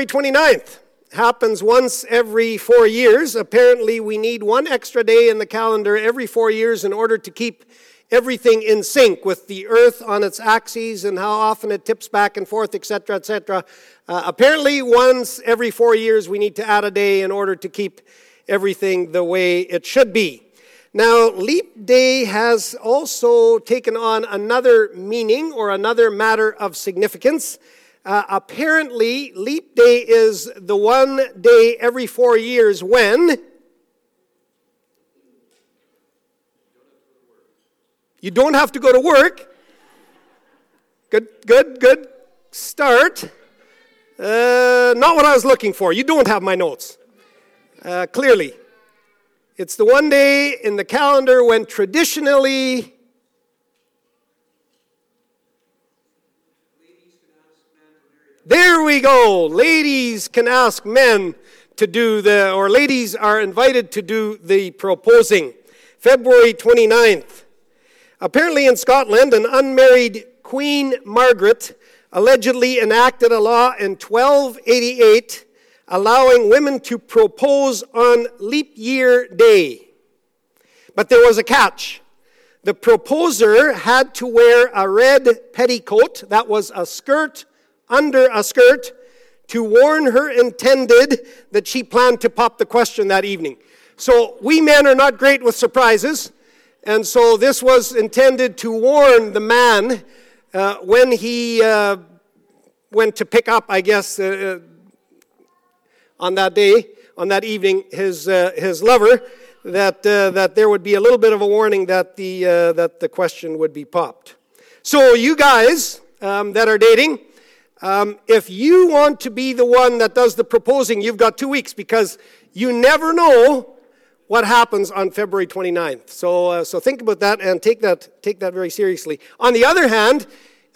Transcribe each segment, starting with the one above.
February 29th happens once every four years. Apparently, we need one extra day in the calendar every four years in order to keep everything in sync with the earth on its axes and how often it tips back and forth, etc., etc. Uh, apparently, once every four years, we need to add a day in order to keep everything the way it should be. Now, leap day has also taken on another meaning or another matter of significance. Uh, apparently, leap day is the one day every four years when you don't have to go to work. Good, good, good start. Uh, not what I was looking for. You don't have my notes. Uh, clearly. It's the one day in the calendar when traditionally There we go. Ladies can ask men to do the, or ladies are invited to do the proposing. February 29th. Apparently in Scotland, an unmarried Queen Margaret allegedly enacted a law in 1288 allowing women to propose on leap year day. But there was a catch. The proposer had to wear a red petticoat, that was a skirt under a skirt, to warn her intended that she planned to pop the question that evening. So we men are not great with surprises, and so this was intended to warn the man uh, when he uh, went to pick up, I guess, uh, uh on that day, on that evening, his, uh, his lover, that, uh, that there would be a little bit of a warning that the, that the question would be popped. So, you guys um, that are dating, um, if you want to be the one that does the proposing, you've got two weeks because you never know what happens on February 29th. So, uh, so think about that and take that, take that very seriously. On the other hand,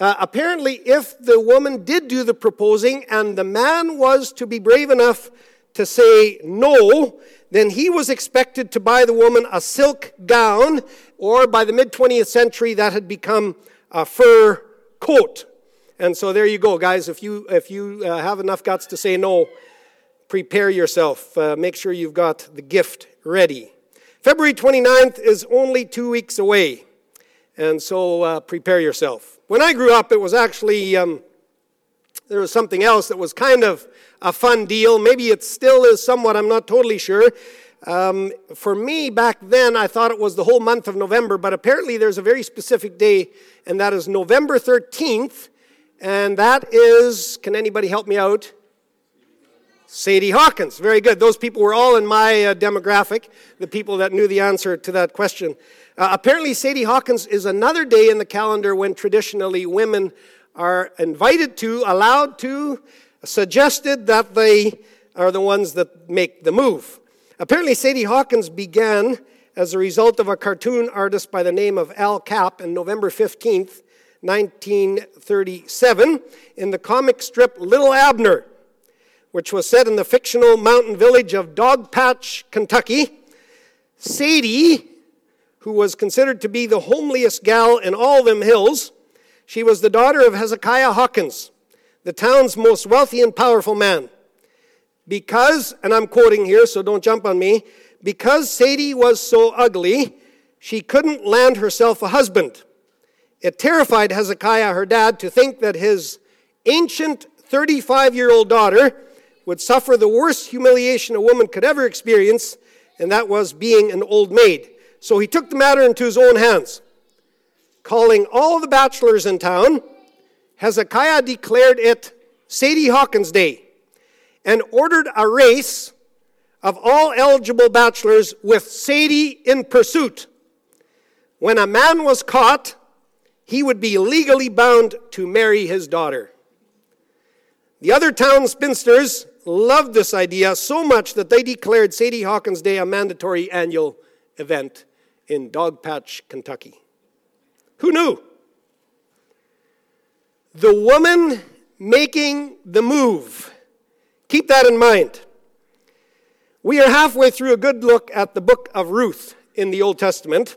uh, apparently, if the woman did do the proposing and the man was to be brave enough to say no, then he was expected to buy the woman a silk gown, or by the mid 20th century, that had become a fur coat. And so there you go, guys. If you, if you uh, have enough guts to say no, prepare yourself. Uh, make sure you've got the gift ready. February 29th is only two weeks away. And so uh, prepare yourself. When I grew up, it was actually, um, there was something else that was kind of a fun deal. Maybe it still is somewhat, I'm not totally sure. Um, for me, back then, I thought it was the whole month of November, but apparently there's a very specific day, and that is November 13th, and that is, can anybody help me out? Sadie Hawkins. Very good. Those people were all in my uh, demographic, the people that knew the answer to that question. Uh, apparently, Sadie Hawkins is another day in the calendar when traditionally women are invited to, allowed to, suggested that they are the ones that make the move. Apparently, Sadie Hawkins began as a result of a cartoon artist by the name of Al Capp in November 15th, 1937, in the comic strip Little Abner, which was set in the fictional mountain village of Dogpatch, Kentucky. Sadie who was considered to be the homeliest gal in all them hills. She was the daughter of Hezekiah Hawkins, the town's most wealthy and powerful man. Because, and I'm quoting here, so don't jump on me, because Sadie was so ugly, she couldn't land herself a husband. It terrified Hezekiah, her dad, to think that his ancient 35 year old daughter would suffer the worst humiliation a woman could ever experience, and that was being an old maid. So he took the matter into his own hands. Calling all the bachelors in town, Hezekiah declared it Sadie Hawkins Day and ordered a race of all eligible bachelors with Sadie in pursuit. When a man was caught, he would be legally bound to marry his daughter. The other town spinsters loved this idea so much that they declared Sadie Hawkins Day a mandatory annual event in Dogpatch, Kentucky. Who knew? The woman making the move. Keep that in mind. We are halfway through a good look at the book of Ruth in the Old Testament.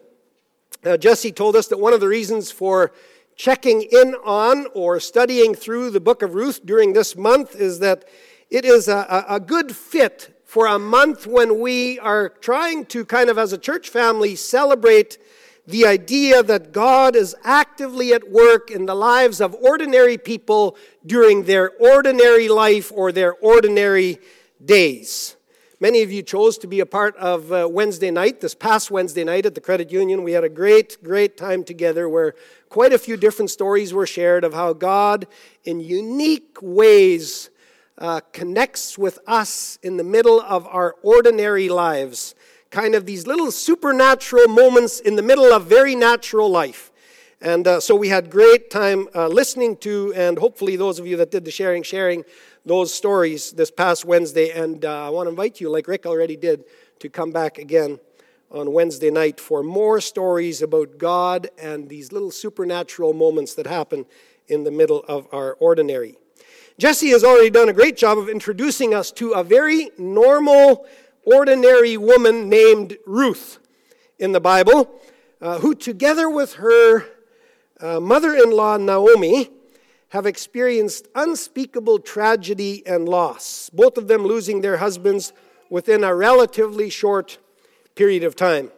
Uh, Jesse told us that one of the reasons for checking in on or studying through the book of Ruth during this month is that it is a, a good fit for a month when we are trying to kind of, as a church family, celebrate the idea that God is actively at work in the lives of ordinary people during their ordinary life or their ordinary days. Many of you chose to be a part of uh, Wednesday night, this past Wednesday night at the Credit Union. We had a great, great time together where quite a few different stories were shared of how God, in unique ways, uh, connects with us in the middle of our ordinary lives kind of these little supernatural moments in the middle of very natural life. And uh, so we had great time uh, listening to, and hopefully those of you that did the sharing, sharing those stories this past Wednesday. And uh, I want to invite you, like Rick already did, to come back again on Wednesday night for more stories about God and these little supernatural moments that happen in the middle of our ordinary. Jesse has already done a great job of introducing us to a very normal ordinary woman named Ruth in the Bible, uh, who, together with her uh, mother in law Naomi, have experienced unspeakable tragedy and loss, both of them losing their husbands within a relatively short period of time.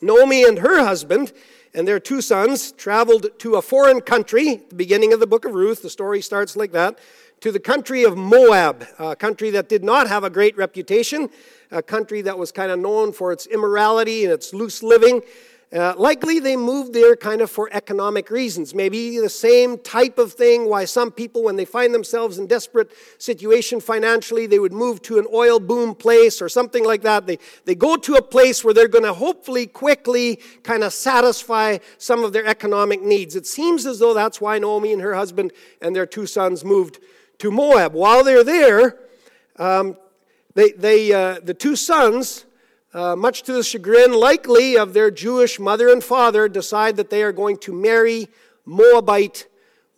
Naomi and her husband and their two sons traveled to a foreign country the beginning of the book of Ruth. The story starts like that to the country of Moab, a country that did not have a great reputation, a country that was kind of known for its immorality and its loose living. Uh, likely they moved there kind of for economic reasons. Maybe the same type of thing why some people, when they find themselves in desperate situation financially, they would move to an oil boom place or something like that. They, they go to a place where they're going to hopefully quickly kind of satisfy some of their economic needs. It seems as though that's why Naomi and her husband and their two sons moved to Moab. While they're there, um, they, they, uh, the two sons, uh, much to the chagrin likely of their Jewish mother and father, decide that they are going to marry Moabite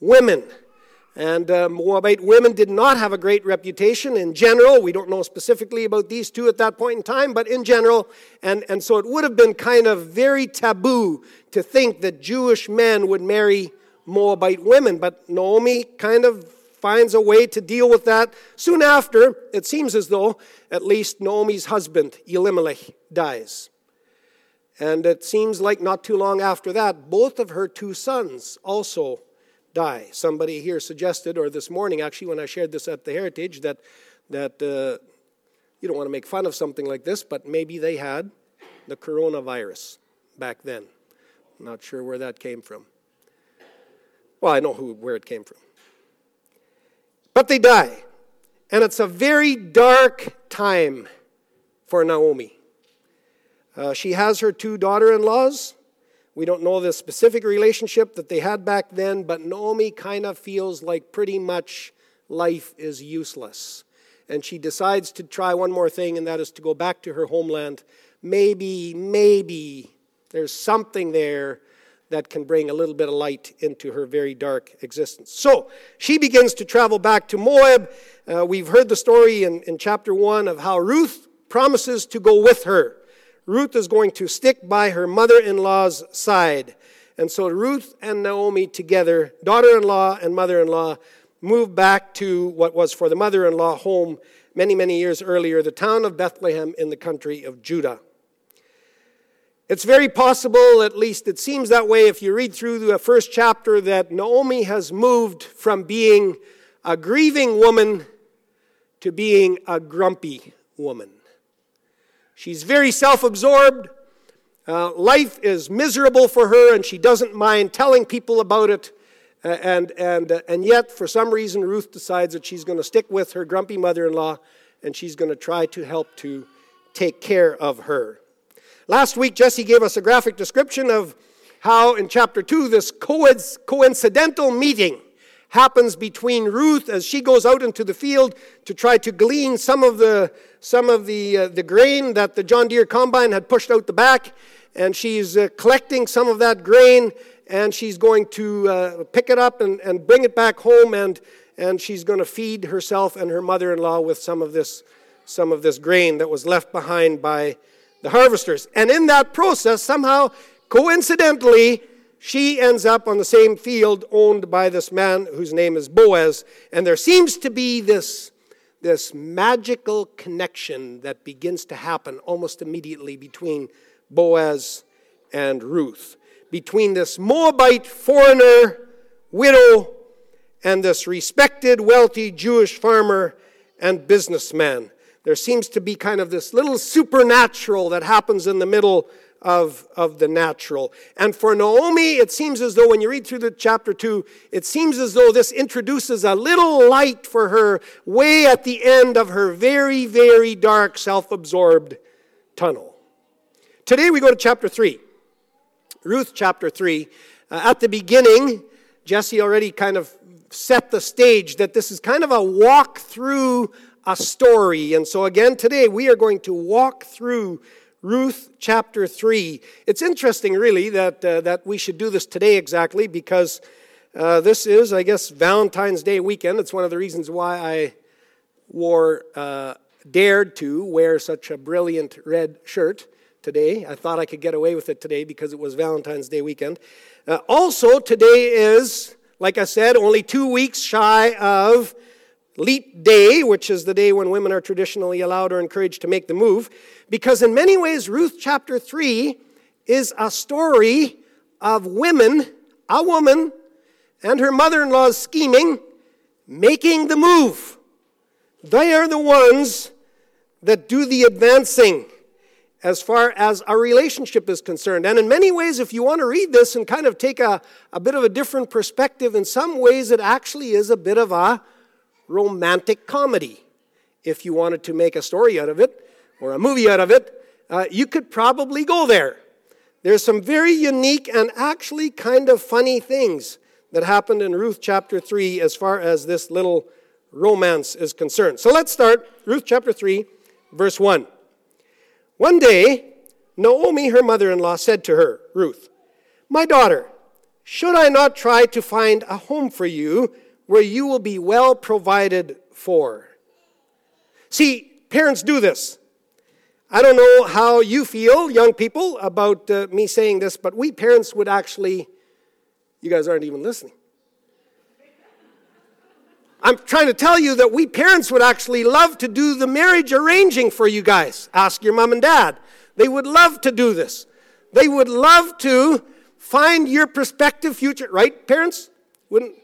women. And uh, Moabite women did not have a great reputation in general. We don't know specifically about these two at that point in time, but in general. And, and so it would have been kind of very taboo to think that Jewish men would marry Moabite women. But Naomi kind of finds a way to deal with that. Soon after, it seems as though at least Naomi's husband, Elimelech, dies. And it seems like not too long after that, both of her two sons also die. Somebody here suggested, or this morning actually, when I shared this at the Heritage, that, that uh, you don't want to make fun of something like this, but maybe they had the coronavirus back then. Not sure where that came from. Well, I know who, where it came from. But they die. And it's a very dark time for Naomi. Uh, she has her two daughter in laws. We don't know the specific relationship that they had back then, but Naomi kind of feels like pretty much life is useless. And she decides to try one more thing, and that is to go back to her homeland. Maybe, maybe there's something there that can bring a little bit of light into her very dark existence. So she begins to travel back to Moab. Uh, we've heard the story in, in chapter 1 of how Ruth promises to go with her. Ruth is going to stick by her mother in law's side. And so Ruth and Naomi together, daughter in law and mother in law, move back to what was for the mother in law home many, many years earlier, the town of Bethlehem in the country of Judah. It's very possible, at least it seems that way if you read through the first chapter, that Naomi has moved from being a grieving woman to being a grumpy woman. She's very self absorbed. Uh, life is miserable for her, and she doesn't mind telling people about it. Uh, and, and, uh, and yet, for some reason, Ruth decides that she's going to stick with her grumpy mother in law and she's going to try to help to take care of her. Last week, Jesse gave us a graphic description of how in chapter 2 this coincidental meeting happens between Ruth as she goes out into the field to try to glean some of the, some of the, uh, the grain that the John Deere combine had pushed out the back. And she's uh, collecting some of that grain and she's going to uh, pick it up and, and bring it back home and, and she's going to feed herself and her mother in law with some of, this, some of this grain that was left behind by the harvesters. And in that process, somehow, coincidentally, she ends up on the same field owned by this man whose name is Boaz. And there seems to be this this magical connection that begins to happen almost immediately between Boaz and Ruth, between this Moabite foreigner, widow, and this respected, wealthy Jewish farmer and businessman. There seems to be kind of this little supernatural that happens in the middle of, of the natural. And for Naomi, it seems as though when you read through the chapter 2, it seems as though this introduces a little light for her way at the end of her very, very dark, self absorbed tunnel. Today we go to chapter 3. Ruth chapter 3. Uh, at the beginning, Jesse already kind of set the stage that this is kind of a walk through a story. And so, again, today we are going to walk through Ruth chapter 3. It's interesting, really, that, uh, that we should do this today exactly because uh, this is, I guess, Valentine's Day weekend. It's one of the reasons why I wore, uh, dared to wear such a brilliant red shirt today. I thought I could get away with it today because it was Valentine's Day weekend. Uh, also, today is, like I said, only two weeks shy of leap day, which is the day when women are traditionally allowed or encouraged to make the move, because in many ways, Ruth chapter 3 is a story of women, a woman, and her mother in law's scheming, making the move. They are the ones that do the advancing as far as our relationship is concerned. And in many ways, if you want to read this and kind of take a, a bit of a different perspective, in some ways it actually is a bit of a romantic comedy. If you wanted to make a story out of it or a movie out of it, uh, you could probably go there. There's some very unique and actually kind of funny things that happened in Ruth chapter 3 as far as this little romance is concerned. So let's start Ruth chapter 3, verse 1. One day, Naomi, her mother in law, said to her, Ruth, My daughter, should I not try to find a home for you where you will be well provided for. See, parents do this. I don't know how you feel, young people, about uh, me saying this, but we parents would actually, you guys aren't even listening. I'm trying to tell you that we parents would actually love to do the marriage arranging for you guys. Ask your mom and dad. They would love to do this. They would love to find your prospective future, right, parents? Wouldn't,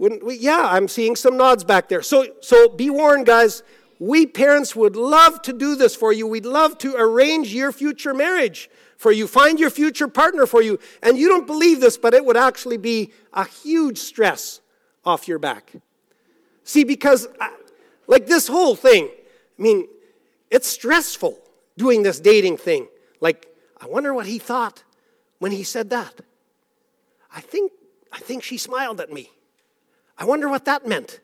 wouldn't we? Yeah, I'm seeing some nods back there. So, so be warned, guys. We parents would love to do this for you. We'd love to arrange your future marriage for you, find your future partner for you. And you don't believe this, but it would actually be a huge stress off your back. See, because uh, like this whole thing, I mean, it's stressful doing this dating thing. Like, I wonder what he thought when he said that. I think, I think she smiled at me. I wonder what that meant.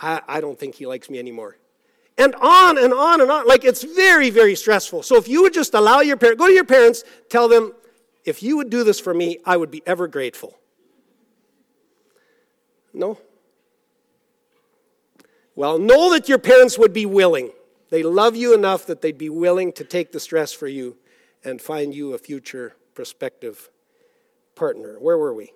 I, I don't think he likes me anymore. And on and on and on. Like it's very, very stressful. So if you would just allow your parents, go to your parents, tell them, if you would do this for me, I would be ever grateful. No? Well, know that your parents would be willing. They love you enough that they'd be willing to take the stress for you and find you a future prospective partner. Where were we?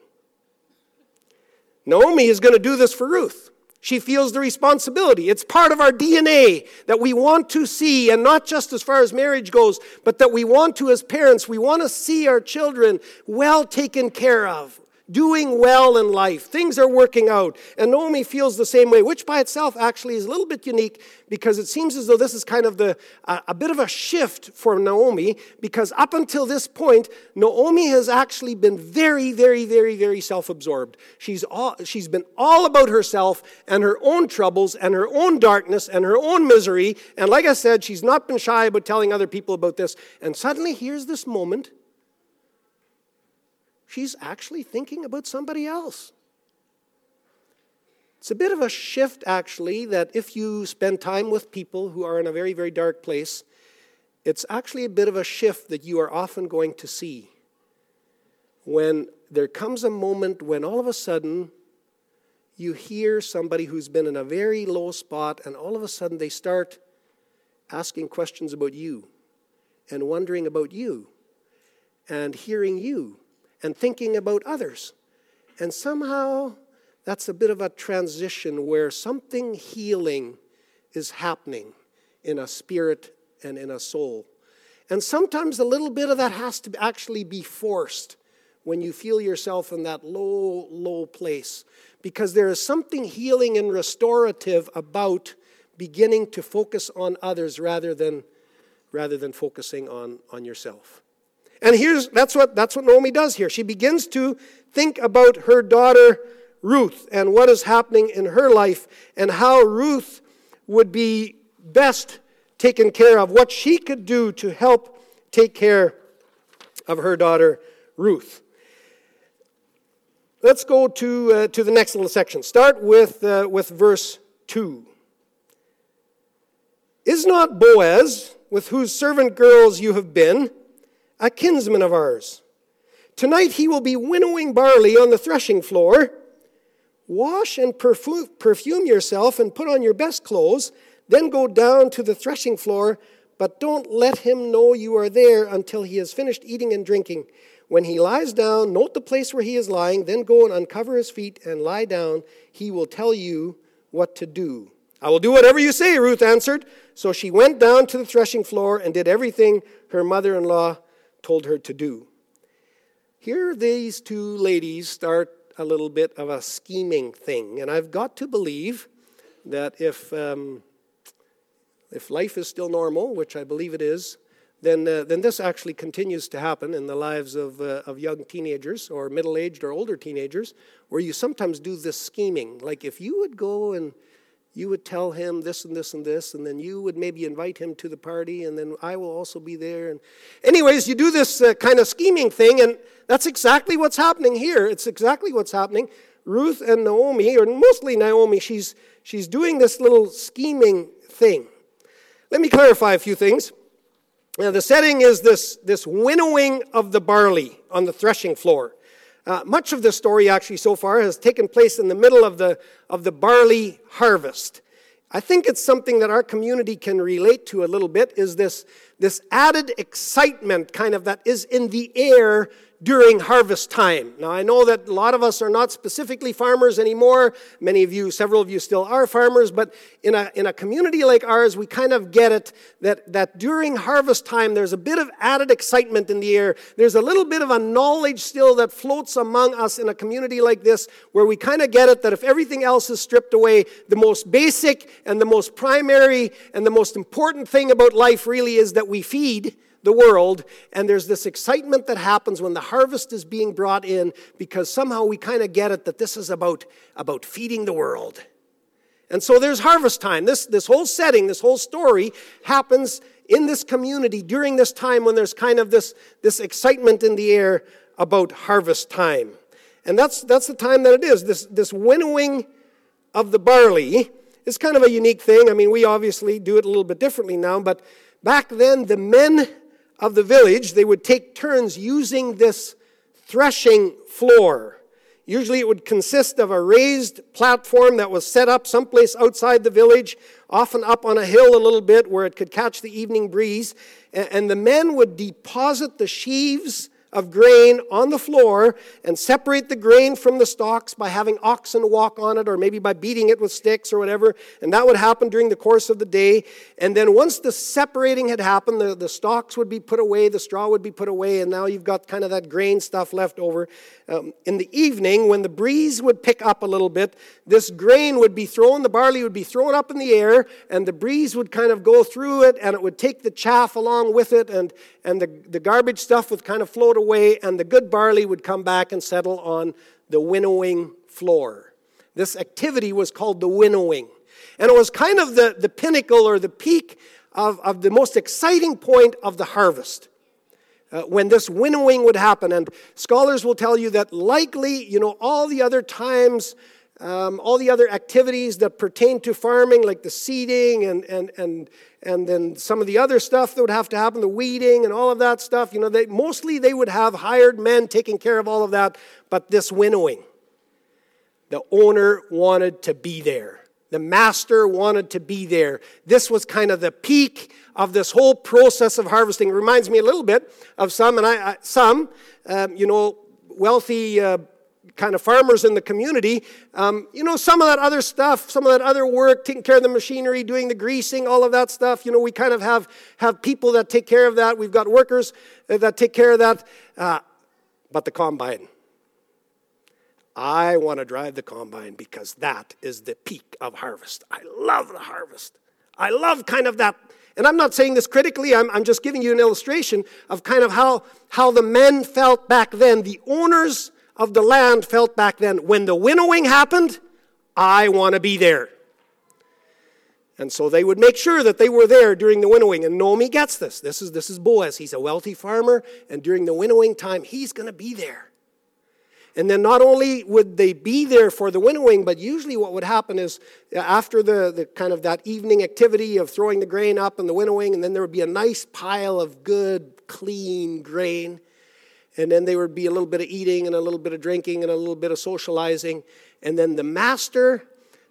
Naomi is going to do this for Ruth. She feels the responsibility. It's part of our DNA that we want to see, and not just as far as marriage goes, but that we want to, as parents, we want to see our children well taken care of doing well in life. Things are working out. And Naomi feels the same way, which by itself actually is a little bit unique because it seems as though this is kind of the, uh, a bit of a shift for Naomi because up until this point, Naomi has actually been very, very, very, very self absorbed. She's, all, she's been all about herself and her own troubles and her own darkness and her own misery. And like I said, she's not been shy about telling other people about this. And suddenly, here's this moment she's actually thinking about somebody else. It's a bit of a shift, actually, that if you spend time with people who are in a very, very dark place, it's actually a bit of a shift that you are often going to see. When there comes a moment when all of a sudden you hear somebody who's been in a very low spot, and all of a sudden they start asking questions about you and wondering about you and hearing you and thinking about others. And somehow that's a bit of a transition where something healing is happening in a spirit and in a soul. And sometimes a little bit of that has to actually be forced when you feel yourself in that low, low place. Because there is something healing and restorative about beginning to focus on others rather than, rather than focusing on, on yourself. And here's that's what that's what Naomi does here. She begins to think about her daughter Ruth and what is happening in her life and how Ruth would be best taken care of, what she could do to help take care of her daughter Ruth. Let's go to, uh, to the next little section. Start with, uh, with verse 2. Is not Boaz, with whose servant girls you have been, a kinsman of ours? Tonight he will be winnowing barley on the threshing floor. Wash and perfume yourself and put on your best clothes, then go down to the threshing floor, but don't let him know you are there until he has finished eating and drinking. When he lies down, note the place where he is lying, then go and uncover his feet and lie down. He will tell you what to do. I will do whatever you say, Ruth answered. So she went down to the threshing floor and did everything her mother in law told her to do. Here, these two ladies start a little bit of a scheming thing. And I've got to believe that if, um, if life is still normal, which I believe it is, then, uh, then this actually continues to happen in the lives of, uh, of young teenagers or middle aged or older teenagers, where you sometimes do this scheming. Like if you would go and you would tell him this and this and this, and then you would maybe invite him to the party, and then I will also be there. And anyways, you do this uh, kind of scheming thing, and that's exactly what's happening here. It's exactly what's happening. Ruth and Naomi, or mostly Naomi, she's she's doing this little scheming thing. Let me clarify a few things. Now, the setting is this, this winnowing of the barley on the threshing floor. Uh, much of the story, actually, so far, has taken place in the middle of the, of the barley harvest. I think it's something that our community can relate to a little bit is this, this added excitement kind of that is in the air during harvest time. Now, I know that a lot of us are not specifically farmers anymore. Many of you, several of you still are farmers, but in a, in a community like ours, we kind of get it that, that during harvest time, there's a bit of added excitement in the air. There's a little bit of a knowledge still that floats among us in a community like this where we kind of get it that if everything else is stripped away, the most basic and the most primary and the most important thing about life really is that we feed the world, and there's this excitement that happens when the harvest is being brought in because somehow we kind of get it that this is about, about feeding the world. And so there's harvest time. This, this whole setting, this whole story happens in this community during this time when there's kind of this, this excitement in the air about harvest time. And that's, that's the time that it is. This, this winnowing of the barley is kind of a unique thing. I mean, we obviously do it a little bit differently now, but back then the men of the village, they would take turns using this threshing floor. Usually it would consist of a raised platform that was set up someplace outside the village, often up on a hill a little bit where it could catch the evening breeze. And the men would deposit the sheaves of grain on the floor and separate the grain from the stalks by having oxen walk on it or maybe by beating it with sticks or whatever. And that would happen during the course of the day. And then once the separating had happened, the, the stalks would be put away, the straw would be put away, and now you've got kind of that grain stuff left over. Um, in the evening, when the breeze would pick up a little bit, this grain would be thrown, the barley would be thrown up in the air, and the breeze would kind of go through it, and it would take the chaff along with it, and, and the, the garbage stuff would kind of float away, and the good barley would come back and settle on the winnowing floor. This activity was called the winnowing. And it was kind of the, the pinnacle or the peak of, of the most exciting point of the harvest. Uh, when this winnowing would happen. And scholars will tell you that likely, you know, all the other times, um, all the other activities that pertain to farming, like the seeding and, and, and, and then some of the other stuff that would have to happen, the weeding and all of that stuff, you know, they, mostly they would have hired men taking care of all of that. But this winnowing, the owner wanted to be there. The master wanted to be there. This was kind of the peak of this whole process of harvesting. It reminds me a little bit of some, and I, I some, um, you know, wealthy uh, kind of farmers in the community, um, you know, some of that other stuff, some of that other work, taking care of the machinery, doing the greasing, all of that stuff, you know, we kind of have, have people that take care of that. We've got workers uh, that take care of that. Uh, but the combine, I want to drive the combine because that is the peak of harvest. I love the harvest. I love kind of that. And I'm not saying this critically, I'm, I'm just giving you an illustration of kind of how, how the men felt back then, the owners of the land felt back then. When the winnowing happened, I want to be there. And so they would make sure that they were there during the winnowing. And Naomi gets this. This is, this is Boaz. He's a wealthy farmer, and during the winnowing time, he's going to be there. And then not only would they be there for the winnowing, but usually what would happen is uh, after the, the kind of that evening activity of throwing the grain up and the winnowing, and then there would be a nice pile of good, clean grain. And then there would be a little bit of eating and a little bit of drinking and a little bit of socializing. And then the master,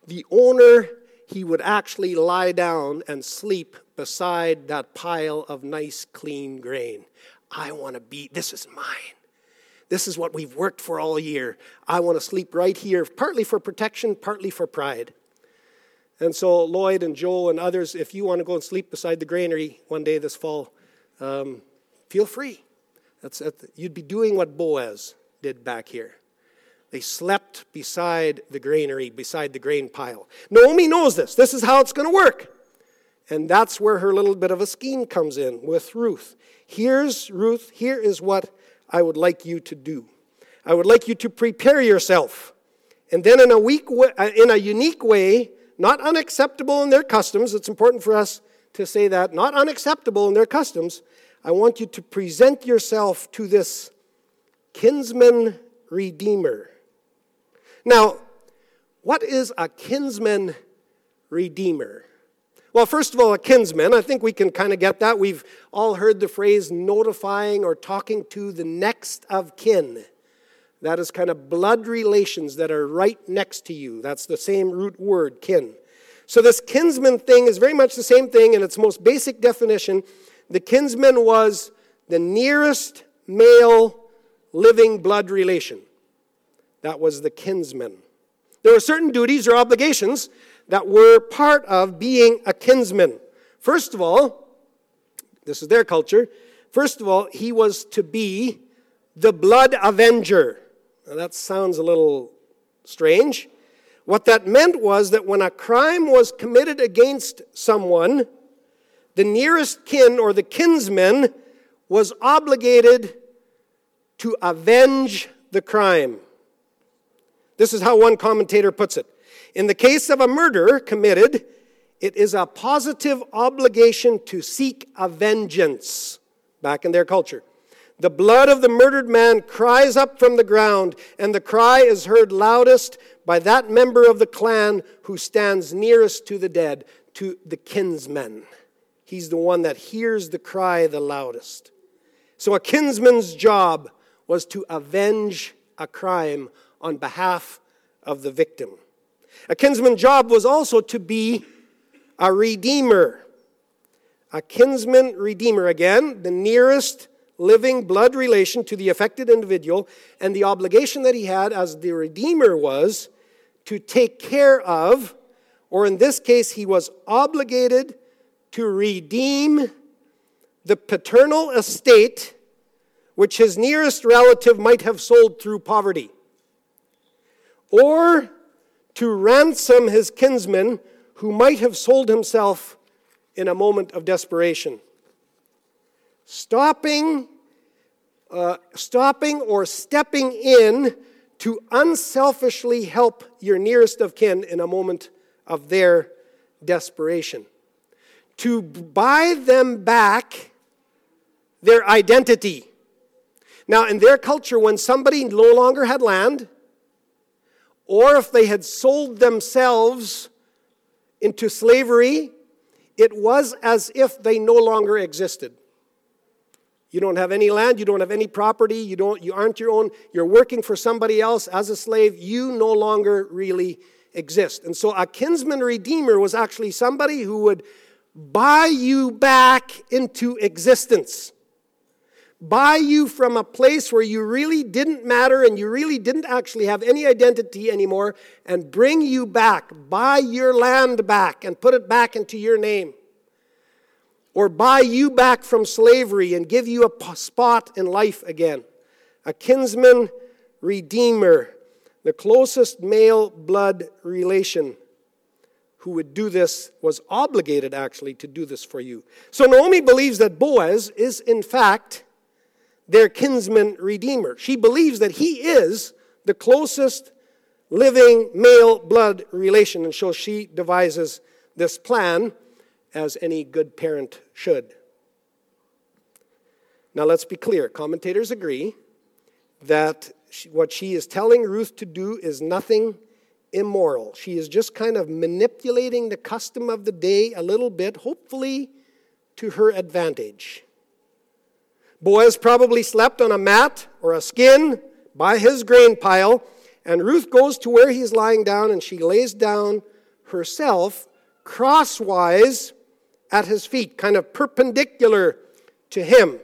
the owner, he would actually lie down and sleep beside that pile of nice, clean grain. I want to be, this is mine. This is what we've worked for all year. I want to sleep right here, partly for protection, partly for pride. And so, Lloyd and Joe and others, if you want to go and sleep beside the granary one day this fall, um, feel free. That's, you'd be doing what Boaz did back here. They slept beside the granary, beside the grain pile. Naomi knows this. This is how it's going to work. And that's where her little bit of a scheme comes in with Ruth. Here's Ruth. Here is what I would like you to do. I would like you to prepare yourself. And then, in a, weak way, uh, in a unique way, not unacceptable in their customs, it's important for us to say that, not unacceptable in their customs, I want you to present yourself to this kinsman redeemer. Now, what is a kinsman redeemer? Well, first of all, a kinsman, I think we can kind of get that. We've all heard the phrase notifying or talking to the next of kin. That is kind of blood relations that are right next to you. That's the same root word, kin. So, this kinsman thing is very much the same thing in its most basic definition. The kinsman was the nearest male living blood relation. That was the kinsman. There were certain duties or obligations that were part of being a kinsman. First of all, this is their culture. First of all, he was to be the blood avenger. Now, that sounds a little strange. What that meant was that when a crime was committed against someone, the nearest kin or the kinsman was obligated to avenge the crime. This is how one commentator puts it. In the case of a murder committed, it is a positive obligation to seek a vengeance back in their culture. The blood of the murdered man cries up from the ground, and the cry is heard loudest by that member of the clan who stands nearest to the dead, to the kinsman. He's the one that hears the cry the loudest. So a kinsman's job was to avenge a crime on behalf of the victim. A kinsman's job was also to be a redeemer. A kinsman redeemer, again, the nearest living blood relation to the affected individual, and the obligation that he had as the redeemer was to take care of, or in this case, he was obligated to redeem the paternal estate which his nearest relative might have sold through poverty, or to ransom his kinsman who might have sold himself in a moment of desperation. Stopping, uh, stopping or stepping in to unselfishly help your nearest of kin in a moment of their desperation. To buy them back their identity. Now, in their culture, when somebody no longer had land, or if they had sold themselves into slavery, it was as if they no longer existed. You don't have any land, you don't have any property, you, don't, you aren't your own, you're working for somebody else as a slave, you no longer really exist. And so a kinsman redeemer was actually somebody who would buy you back into existence, buy you from a place where you really didn't matter and you really didn't actually have any identity anymore and bring you back. Buy your land back and put it back into your name. Or buy you back from slavery and give you a spot in life again. A kinsman redeemer, the closest male blood relation who would do this was obligated actually to do this for you. So Naomi believes that Boaz is in fact their kinsman redeemer. She believes that he is the closest living male blood relation, and so she devises this plan as any good parent should. Now let's be clear. Commentators agree that what she is telling Ruth to do is nothing immoral. She is just kind of manipulating the custom of the day a little bit, hopefully to her advantage. Boaz probably slept on a mat or a skin by his grain pile, and Ruth goes to where he's lying down and she lays down herself crosswise at his feet, kind of perpendicular to him.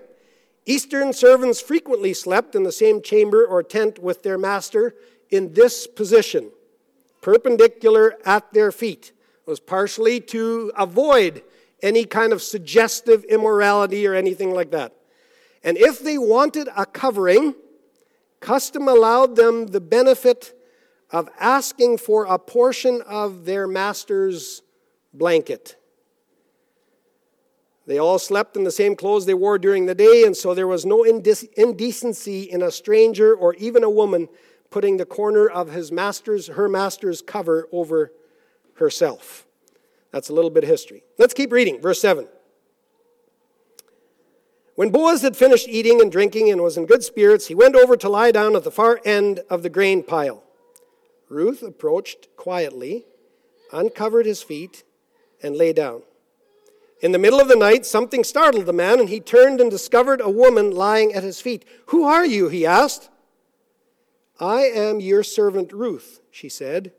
Eastern servants frequently slept in the same chamber or tent with their master in this position, perpendicular at their feet. It was partially to avoid any kind of suggestive immorality or anything like that. And if they wanted a covering, custom allowed them the benefit of asking for a portion of their master's blanket. They all slept in the same clothes they wore during the day, and so there was no indecency in a stranger or even a woman putting the corner of his master's, her master's cover over herself. That's a little bit of history. Let's keep reading. Verse 7. When Boaz had finished eating and drinking and was in good spirits, he went over to lie down at the far end of the grain pile. Ruth approached quietly, uncovered his feet, and lay down. In the middle of the night, something startled the man, and he turned and discovered a woman lying at his feet. Who are you? he asked. I am your servant Ruth, she said.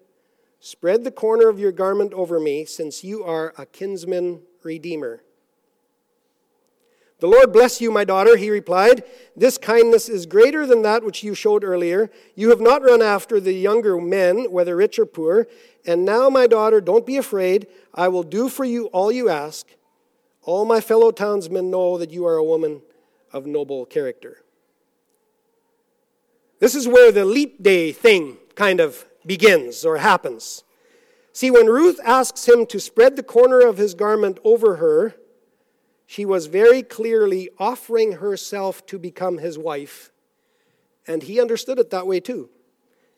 Spread the corner of your garment over me, since you are a kinsman redeemer. The Lord bless you, my daughter, he replied. This kindness is greater than that which you showed earlier. You have not run after the younger men, whether rich or poor. And now, my daughter, don't be afraid. I will do for you all you ask. All my fellow townsmen know that you are a woman of noble character. This is where the leap day thing kind of begins or happens. See, when Ruth asks him to spread the corner of his garment over her, she was very clearly offering herself to become his wife, and he understood it that way too.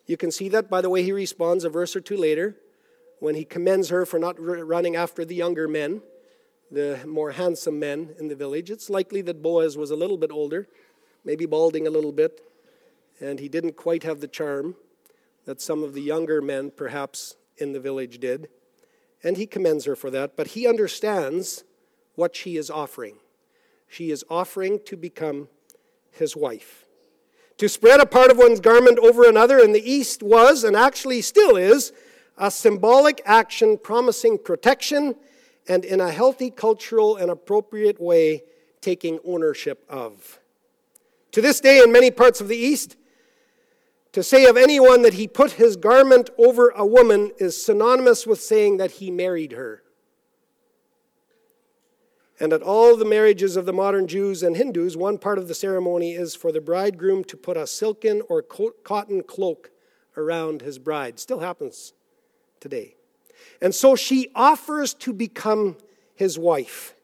You can see that by the way he responds a verse or two later when he commends her for not running after the younger men, the more handsome men in the village. It's likely that Boaz was a little bit older, maybe balding a little bit, and he didn't quite have the charm that some of the younger men perhaps in the village did. And he commends her for that, but he understands what she is offering. She is offering to become his wife. To spread a part of one's garment over another in the East was, and actually still is, a symbolic action promising protection and, in a healthy, cultural, and appropriate way, taking ownership of. To this day, in many parts of the East, to say of anyone that he put his garment over a woman is synonymous with saying that he married her. And at all the marriages of the modern Jews and Hindus, one part of the ceremony is for the bridegroom to put a silken or cotton cloak around his bride. Still happens today. And so she offers to become his wife.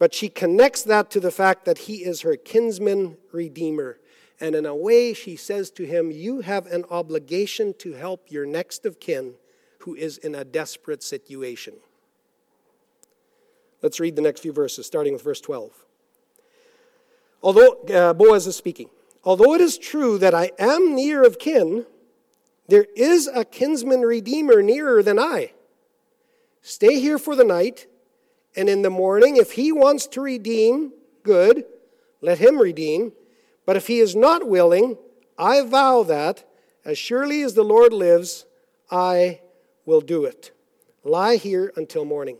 But she connects that to the fact that he is her kinsman redeemer. And in a way, she says to him, You have an obligation to help your next of kin who is in a desperate situation. Let's read the next few verses, starting with verse 12. Although, uh, Boaz is speaking, although it is true that I am near of kin, there is a kinsman redeemer nearer than I. Stay here for the night, and in the morning, if he wants to redeem, good, let him redeem. But if he is not willing, I vow that, as surely as the Lord lives, I will do it. Lie here until morning.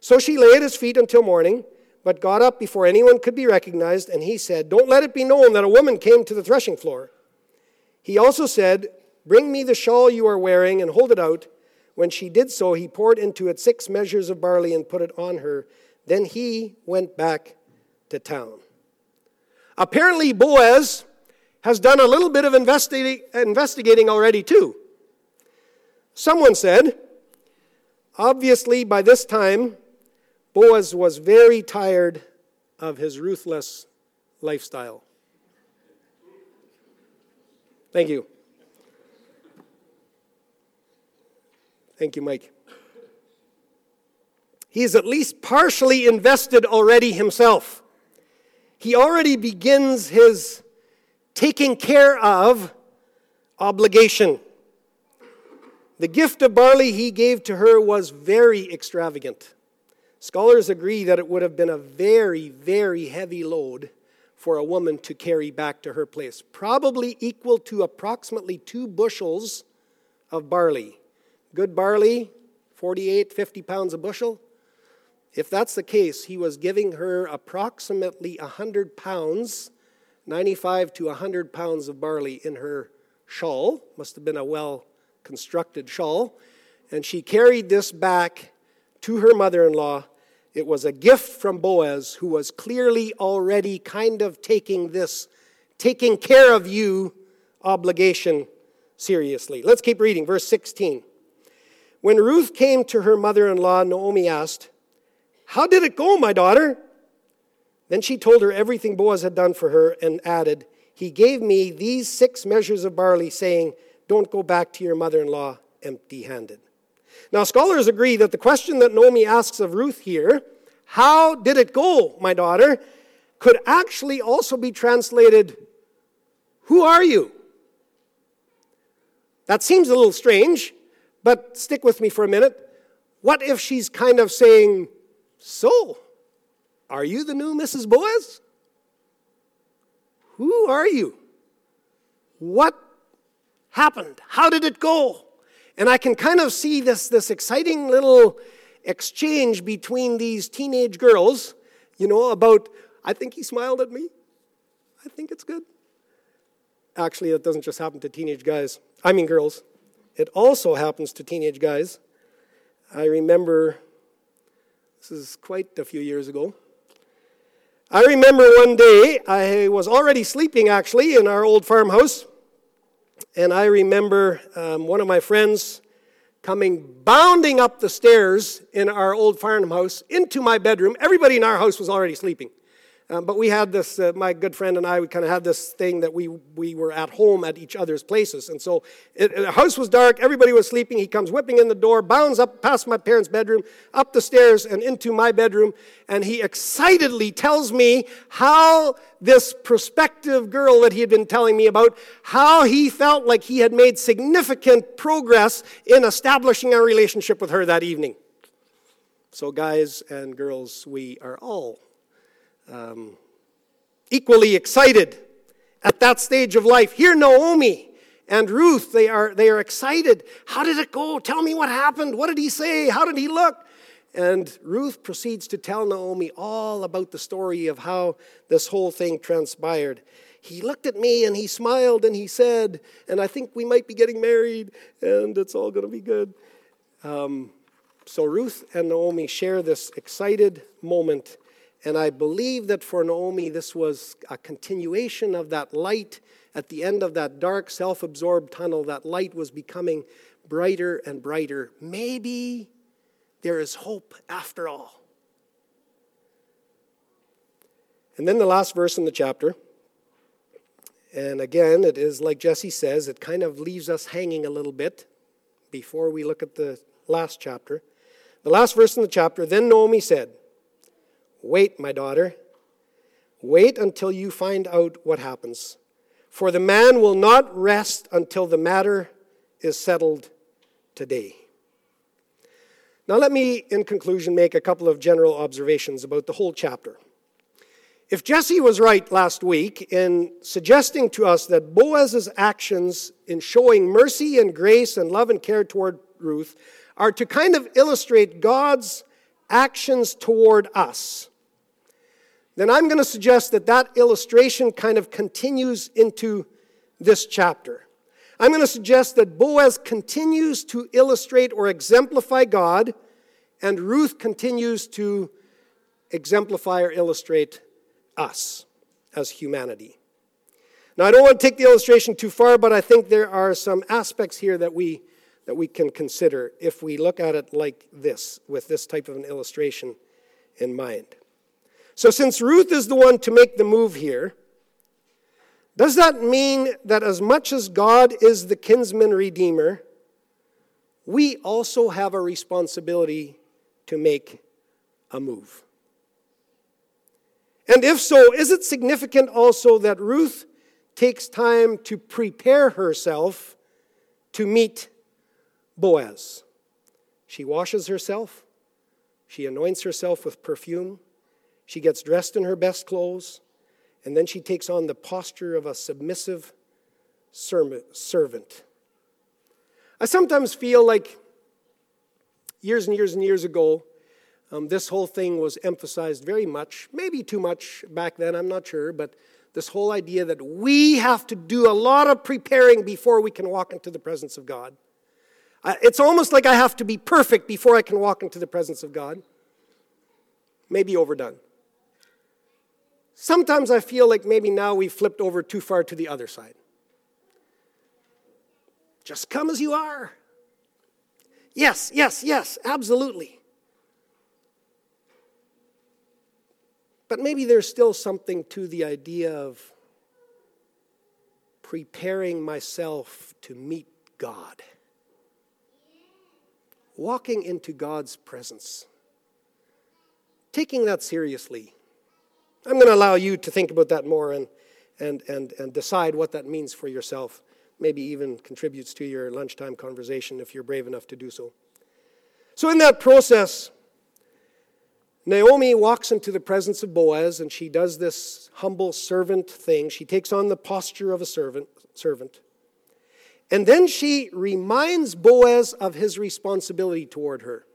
So she lay at his feet until morning. but got up before anyone could be recognized, and he said, Don't let it be known that a woman came to the threshing floor. He also said, Bring me the shawl you are wearing and hold it out. When she did so, he poured into it six measures of barley and put it on her. Then he went back to town. Apparently, Boaz has done a little bit of investigating already, too. Someone said, obviously, by this time, Boaz was very tired of his ruthless lifestyle. Thank you. Thank you, Mike. He's at least partially invested already himself. He already begins his taking care of obligation. The gift of barley he gave to her was very extravagant. Scholars agree that it would have been a very, very heavy load for a woman to carry back to her place, probably equal to approximately two bushels of barley. Good barley, 48, 50 pounds a bushel. If that's the case, he was giving her approximately 100 pounds, 95 to 100 pounds of barley in her shawl. Must have been a well constructed shawl. And she carried this back to her mother in law it was a gift from Boaz, who was clearly already kind of taking this, taking care of you obligation seriously. Let's keep reading, verse 16. When Ruth came to her mother in law, Naomi asked, How did it go, my daughter? Then she told her everything Boaz had done for her and added, He gave me these six measures of barley, saying, Don't go back to your mother in law empty handed. Now, scholars agree that the question that Naomi asks of Ruth here, how did it go, my daughter, could actually also be translated, Who are you? That seems a little strange, but stick with me for a minute. What if she's kind of saying, So, are you the new Mrs. Boaz? Who are you? What happened? How did it go? And I can kind of see this, this exciting little exchange between these teenage girls, you know, about, I think he smiled at me. I think it's good. Actually, it doesn't just happen to teenage guys, I mean girls. It also happens to teenage guys. I remember, this is quite a few years ago. I remember one day, I was already sleeping actually in our old farmhouse. And I remember um, one of my friends coming bounding up the stairs in our old farmhouse into my bedroom. Everybody in our house was already sleeping. Um, but we had this, uh, my good friend and I, we kind of had this thing that we, we were at home at each other's places. And so it, the house was dark, everybody was sleeping. He comes whipping in the door, bounds up past my parents' bedroom, up the stairs, and into my bedroom. And he excitedly tells me how this prospective girl that he had been telling me about, how he felt like he had made significant progress in establishing a relationship with her that evening. So, guys and girls, we are all um, equally excited at that stage of life. Here, Naomi and Ruth, they are, they are excited. How did it go? Tell me what happened. What did he say? How did he look? And Ruth proceeds to tell Naomi all about the story of how this whole thing transpired. He looked at me and he smiled and he said, and I think we might be getting married and it's all going to be good. Um, so Ruth and Naomi share this excited moment and I believe that for Naomi, this was a continuation of that light at the end of that dark, self absorbed tunnel. That light was becoming brighter and brighter. Maybe there is hope after all. And then the last verse in the chapter. And again, it is like Jesse says, it kind of leaves us hanging a little bit before we look at the last chapter. The last verse in the chapter Then Naomi said, Wait, my daughter. Wait until you find out what happens. For the man will not rest until the matter is settled today. Now, let me, in conclusion, make a couple of general observations about the whole chapter. If Jesse was right last week in suggesting to us that Boaz's actions in showing mercy and grace and love and care toward Ruth are to kind of illustrate God's actions toward us, then I'm going to suggest that that illustration kind of continues into this chapter. I'm going to suggest that Boaz continues to illustrate or exemplify God, and Ruth continues to exemplify or illustrate us as humanity. Now, I don't want to take the illustration too far, but I think there are some aspects here that we, that we can consider if we look at it like this, with this type of an illustration in mind. So, since Ruth is the one to make the move here, does that mean that as much as God is the kinsman redeemer, we also have a responsibility to make a move? And if so, is it significant also that Ruth takes time to prepare herself to meet Boaz? She washes herself, she anoints herself with perfume, she gets dressed in her best clothes, and then she takes on the posture of a submissive servant. I sometimes feel like years and years and years ago, um, this whole thing was emphasized very much, maybe too much back then, I'm not sure, but this whole idea that we have to do a lot of preparing before we can walk into the presence of God. It's almost like I have to be perfect before I can walk into the presence of God. Maybe overdone. Sometimes I feel like maybe now we've flipped over too far to the other side. Just come as you are. Yes, yes, yes, absolutely. But maybe there's still something to the idea of preparing myself to meet God, walking into God's presence, taking that seriously. I'm going to allow you to think about that more and, and, and, and decide what that means for yourself. Maybe even contributes to your lunchtime conversation if you're brave enough to do so. So, in that process, Naomi walks into the presence of Boaz and she does this humble servant thing. She takes on the posture of a servant, servant. And then she reminds Boaz of his responsibility toward her.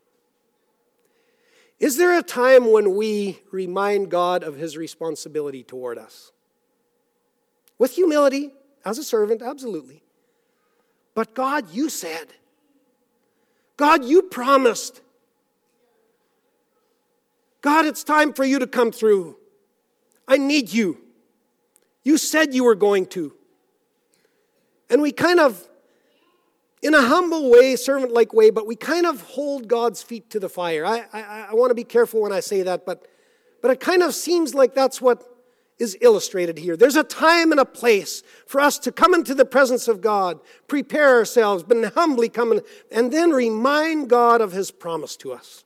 Is there a time when we remind God of his responsibility toward us? With humility, as a servant, absolutely. But God, you said, God, you promised. God, it's time for you to come through. I need you. You said you were going to. And we kind of, in a humble way, servant like way, but we kind of hold God's feet to the fire. I, I, I want to be careful when I say that, but, but it kind of seems like that's what is illustrated here. There's a time and a place for us to come into the presence of God, prepare ourselves, but humbly come in, and then remind God of his promise to us.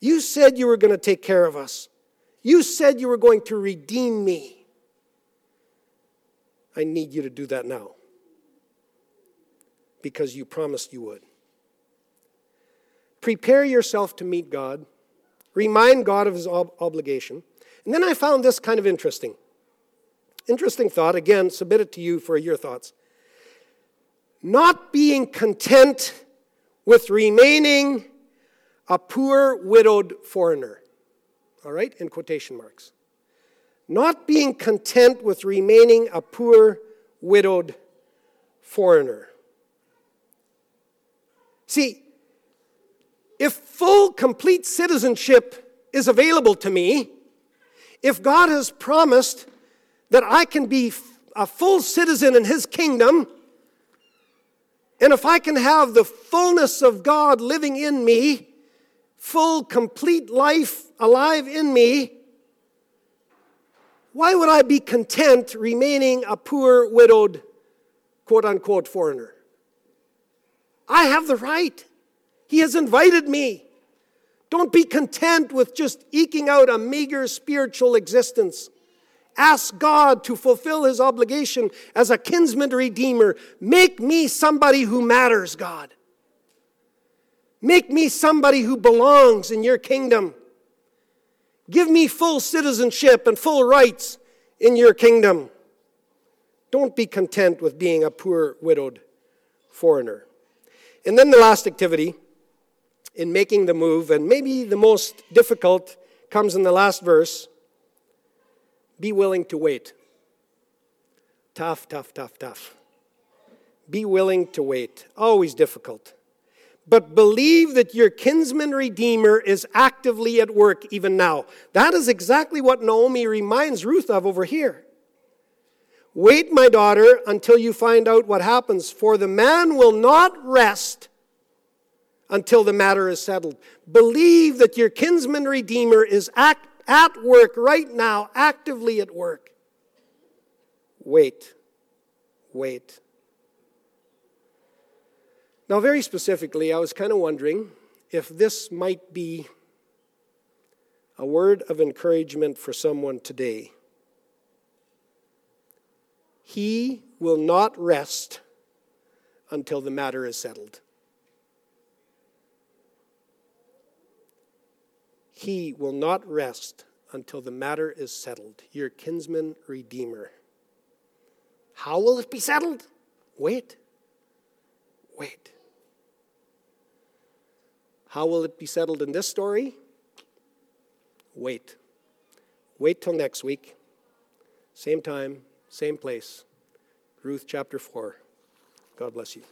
You said you were going to take care of us. You said you were going to redeem me. I need you to do that now because you promised you would. Prepare yourself to meet God. Remind God of his ob- obligation. And then I found this kind of interesting. Interesting thought. Again, submit it to you for your thoughts. Not being content with remaining a poor widowed foreigner. All right, in quotation marks. Not being content with remaining a poor widowed foreigner. See, if full, complete citizenship is available to me, if God has promised that I can be a full citizen in His kingdom, and if I can have the fullness of God living in me, full, complete life alive in me, why would I be content remaining a poor, widowed, quote unquote, foreigner? I have the right. He has invited me. Don't be content with just eking out a meager spiritual existence. Ask God to fulfill his obligation as a kinsman redeemer. Make me somebody who matters, God. Make me somebody who belongs in your kingdom. Give me full citizenship and full rights in your kingdom. Don't be content with being a poor, widowed foreigner. And then the last activity in making the move, and maybe the most difficult, comes in the last verse. Be willing to wait. Tough, tough, tough, tough. Be willing to wait. Always difficult. But believe that your kinsman redeemer is actively at work even now. That is exactly what Naomi reminds Ruth of over here. Wait, my daughter, until you find out what happens, for the man will not rest until the matter is settled. Believe that your kinsman redeemer is act, at work right now, actively at work. Wait, wait. Now, very specifically, I was kind of wondering if this might be a word of encouragement for someone today. He will not rest until the matter is settled. He will not rest until the matter is settled. Your kinsman redeemer. How will it be settled? Wait. Wait. How will it be settled in this story? Wait. Wait till next week. Same time, same place. Ruth chapter 4. God bless you.